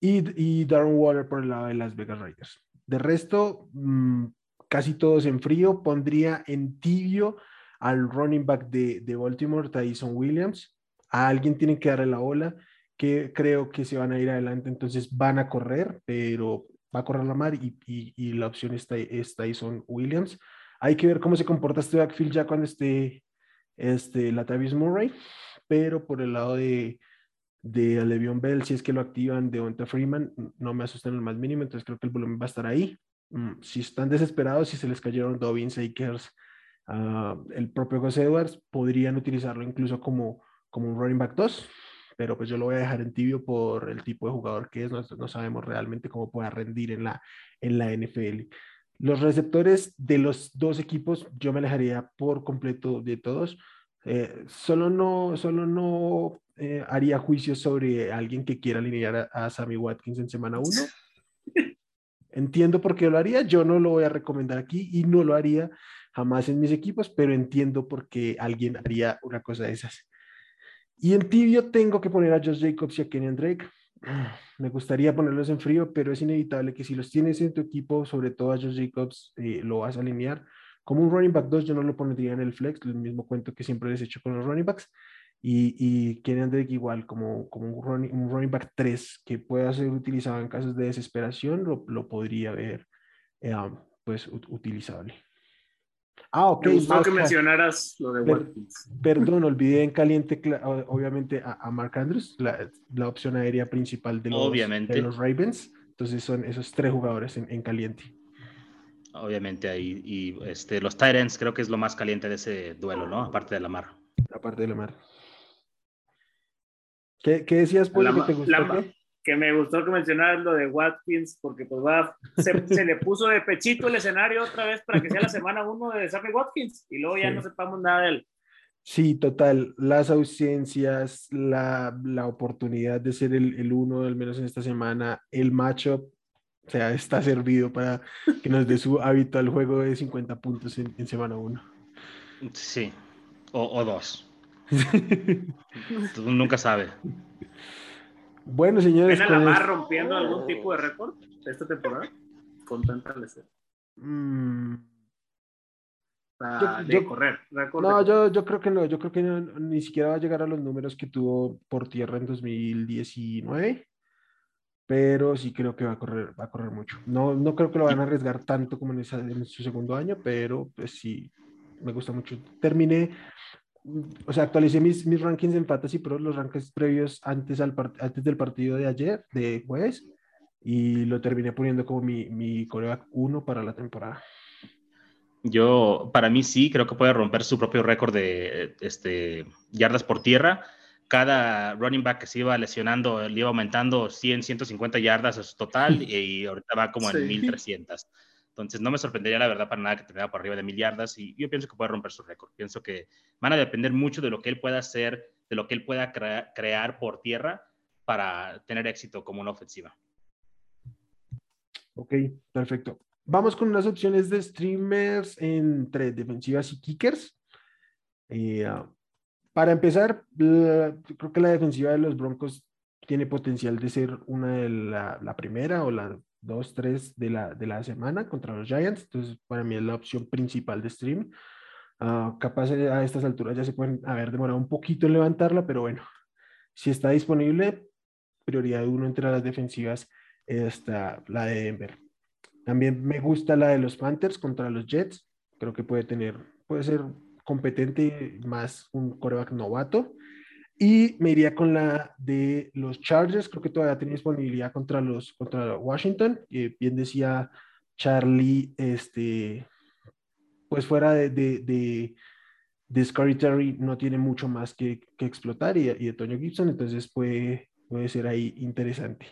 y, y Darren Waller por el lado de Las Vegas Raiders. De resto, mm, casi todos en frío. Pondría en tibio al running back de, de Baltimore, Tyson Williams. A alguien tiene que darle la ola que creo que se van a ir adelante, entonces van a correr, pero va a correr la mar y, y, la opción está, está ahí son Williams. Hay que ver cómo se comporta este backfield ya cuando esté este, Latavius Murray, pero por el lado de, de Le'Veon Bell, si es que lo activan de Onta Freeman, no me asustan el más mínimo, entonces creo que el volumen va a estar ahí. Mm, si están desesperados, si se les cayeron Dobbins, Akers, uh, el propio Gus Edwards, podrían utilizarlo incluso como, como un running back 2 pero pues yo lo voy a dejar en tibio por el tipo de jugador que es, no, sabemos realmente cómo pueda rendir en la, en la NFL. Los receptores de los dos equipos, yo me alejaría por completo de todos. Eh, solo no, solo no eh, haría juicio sobre alguien que quiera alinear a, Sammy Watkins en semana 1. Entiendo por qué lo haría, yo no lo voy a recomendar aquí y no lo haría jamás en mis equipos, pero entiendo por qué alguien haría una cosa de esas. Y en tibio tengo que poner a Josh Jacobs y a Kenyan Drake. Me gustaría ponerlos en frío, pero es inevitable que si los tienes en tu equipo, sobre todo a Josh Jacobs, eh, lo vas a alinear. Como un running back 2, yo no lo pondría en el flex, el mismo cuento que siempre les he hecho con los running backs. Y, y Kenyan Drake igual, como, como un, running, un running back 3 que pueda ser utilizado en casos de desesperación, lo, lo podría ver eh, pues utilizable. Ah, ok. Me gustó que mencionaras lo de Watkins. Perdón, olvidé en caliente, obviamente, a, Mark Andrews, la, la, opción aérea principal de los, de los Ravens. Entonces son esos tres jugadores en, en caliente. Obviamente ahí. Y este, los Tyrants creo que es lo más caliente de ese duelo, ¿no? Aparte de la mar. Aparte de la mar. ¿Qué, qué decías, Poli, que te gustó? Que me gustó que mencionaras lo de Watkins, porque pues va, se, le puso de pechito el escenario otra vez para que sea la semana uno de Sammy Watkins y luego ya no sepamos nada de él. Sí, total. Las ausencias, la, la oportunidad de ser el, el, uno, al menos en esta semana, el matchup, o sea, está servido para que nos dé su habitual juego de 50 puntos en, en semana uno. Sí, o, o dos. Tú nunca sabe. Bueno, señores. ¿Ven a la mar rompiendo algún tipo de récord esta temporada? Con tanta lesión. Mm. de correr. No, yo, yo creo que no. Yo creo que ni siquiera va a llegar a los números que tuvo por tierra en 2019. Pero sí creo que va a correr, va a correr mucho. No, no creo que lo van a arriesgar tanto como en, esa, en su segundo año, pero pues sí, me gusta mucho. Terminé o sea, actualicé mis, mis rankings en Fantasy Pro, los rankings previos antes, al antes del partido de ayer, de jueves, y lo terminé poniendo como mi, mi coreback 1 para la temporada. Yo, para mí sí, creo que puede romper su propio récord de este, yardas por tierra. Cada running back que se iba lesionando le iba aumentando 100, 150 yardas a su total y, ahorita va como en 1300. Entonces, no me sorprendería la verdad para nada que terminara por arriba de mil yardas y yo pienso que puede romper su récord. Pienso que van a depender mucho de lo que él pueda hacer, de lo que él pueda crear por tierra para tener éxito como una ofensiva. Ok, perfecto. Vamos con unas opciones de streamers entre defensivas y kickers. Eh, ah, para empezar, creo que la defensiva de los Broncos tiene potencial de ser una de la, la primera o la dos, tres de la, de la semana contra los Giants. Entonces, para mí es la opción principal de stream. Uh, capaz eh, a estas alturas ya se pueden haber demorado un poquito en levantarla, pero bueno, si está disponible, prioridad uno entre las defensivas está la de Denver. También me gusta la de los Panthers contra los Jets. Creo que puede tener, puede ser competente más un coreback novato. Y me iría con la de los Chargers, creo que todavía tiene disponibilidad contra los contra Washington. y bien decía Charlie, este, pues fuera de, de, de, de Scary Terry no tiene mucho más que, que explotar y, y, de Toño Gibson, entonces puede, puede ser ahí interesante.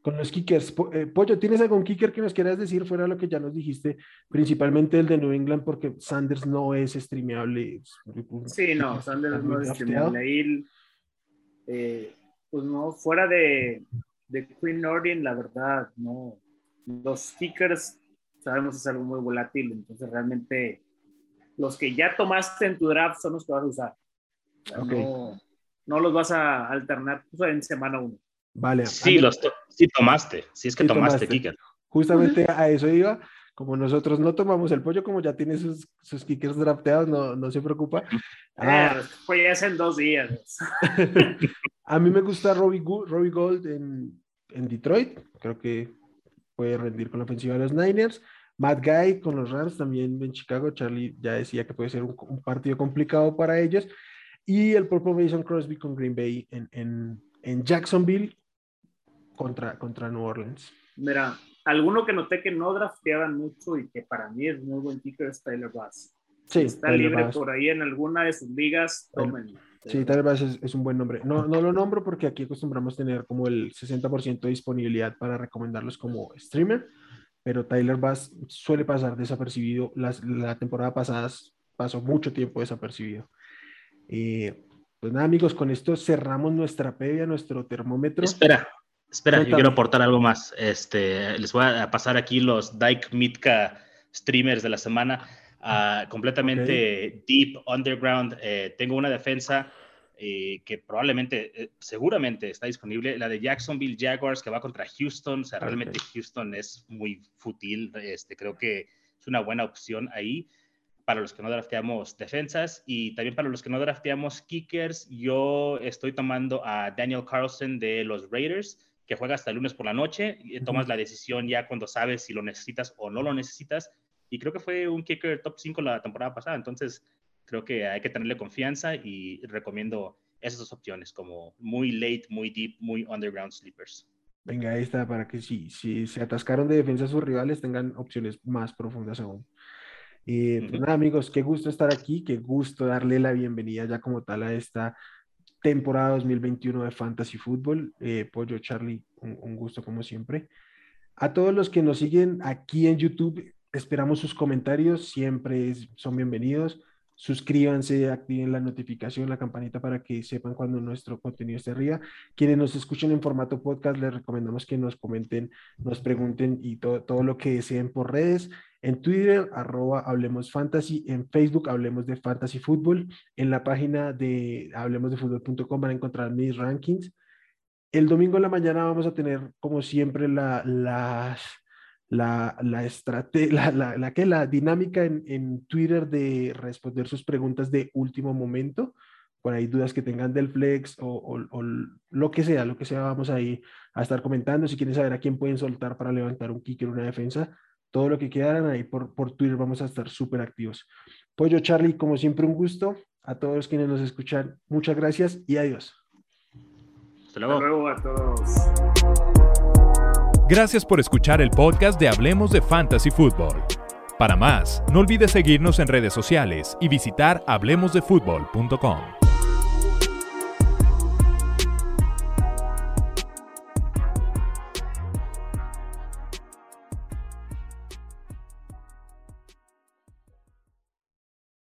Con los kickers, eh, Pollo, ¿tienes algún kicker que nos quieras decir fuera de lo que ya nos dijiste? Principalmente el de New England, porque Sanders no es streameable. Sí, no, Sanders no es streameable. Eh, pues no, fuera de, de Queen Orient, la verdad, no. Los kickers sabemos es algo muy volátil, entonces realmente los que ya tomaste en tu draft son los que vas a usar. No, no, los vas a alternar pues, en semana uno. Vale. Sí, los sí tomaste, sí es que tomaste, kicker. Justamente a eso iba. Como nosotros no tomamos el pollo, como ya tiene sus, sus kickers drafteados, no, no se preocupa. Ah, pues ya en dos días. a mí me gusta Robbie, Robbie Gold en, en, Detroit. Creo que puede rendir con la ofensiva de los Niners. Matt Guy con los Rams también en Chicago. Charlie ya decía que puede ser un, un partido complicado para ellos. Y el propio Mason Crosby con Green Bay en, en, en Jacksonville contra, contra New Orleans. Mira, alguno que noté que no drafteaban mucho y que para mí es muy buen kicker es Tyler Bass. Sí, está libre por ahí en alguna de sus ligas, tómenlo. Sí, Tyler Bass es, un buen nombre. No, no lo nombro porque aquí acostumbramos tener como el 60% de disponibilidad para recomendarlos como streamer, pero Tyler Bass suele pasar desapercibido. la temporada pasada pasó mucho tiempo desapercibido. Eh, pues nada, amigos, con esto cerramos nuestra previa, nuestro termómetro. Espera, espera, yo quiero aportar algo más. Este, les voy a pasar aquí los Dyke Mitka streamers de la semana. Ah, completamente deep, underground. Eh, tengo una defensa eh, que probablemente, eh, seguramente está disponible, la de Jacksonville Jaguars que va contra Houston, o sea, realmente Houston es muy fútil, este, creo que es una buena opción ahí para los que no drafteamos defensas y también para los que no drafteamos kickers, yo estoy tomando a Daniel Carlson de los Raiders, que juega hasta el lunes por la noche, y tomas la decisión ya cuando sabes si lo necesitas o no lo necesitas, y creo que fue un kicker top 5 la temporada pasada, entonces creo que hay que tenerle confianza y recomiendo esas dos opciones, como muy late, muy deep, muy underground sleepers. Venga, ahí está, para que si, si se atascaron de defensa sus rivales, tengan opciones más profundas aún. Eh, pues nada, amigos, qué gusto estar aquí, qué gusto darle la bienvenida ya como tal a esta temporada 2021 de Fantasy Football. Eh, Pollo, Charlie, un, gusto como siempre. A todos los que nos siguen aquí en YouTube, esperamos sus comentarios, siempre son bienvenidos suscríbanse, activen la notificación, la campanita para que sepan cuando nuestro contenido esté arriba. Quienes nos escuchen en formato podcast, les recomendamos que nos comenten, nos pregunten y todo, todo lo que deseen por redes. En Twitter, arroba Hablemos Fantasy. En Facebook, Hablemos de Fantasy Fútbol. En la página de hablemosdefutbol.com van a encontrar mis rankings. El domingo en la mañana vamos a tener, como siempre, la, las la, la, la, la, que, la dinámica en, en, Twitter de responder sus preguntas de último momento. Por ahí dudas que tengan del flex o, o, lo que sea, lo que sea, vamos ahí a estar comentando. Si quieren saber a quién pueden soltar para levantar un kicker, una defensa, todo lo que quieran ahí por, por Twitter vamos a estar súper activos. Pollo Charlie, como siempre, un gusto. A todos quienes nos escuchan, muchas gracias y adiós. Hasta luego, Hasta luego a todos. Gracias por escuchar el podcast de Hablemos de Fantasy Football. Para más, no olvides seguirnos en redes sociales y visitar hablemosdefutbol.com.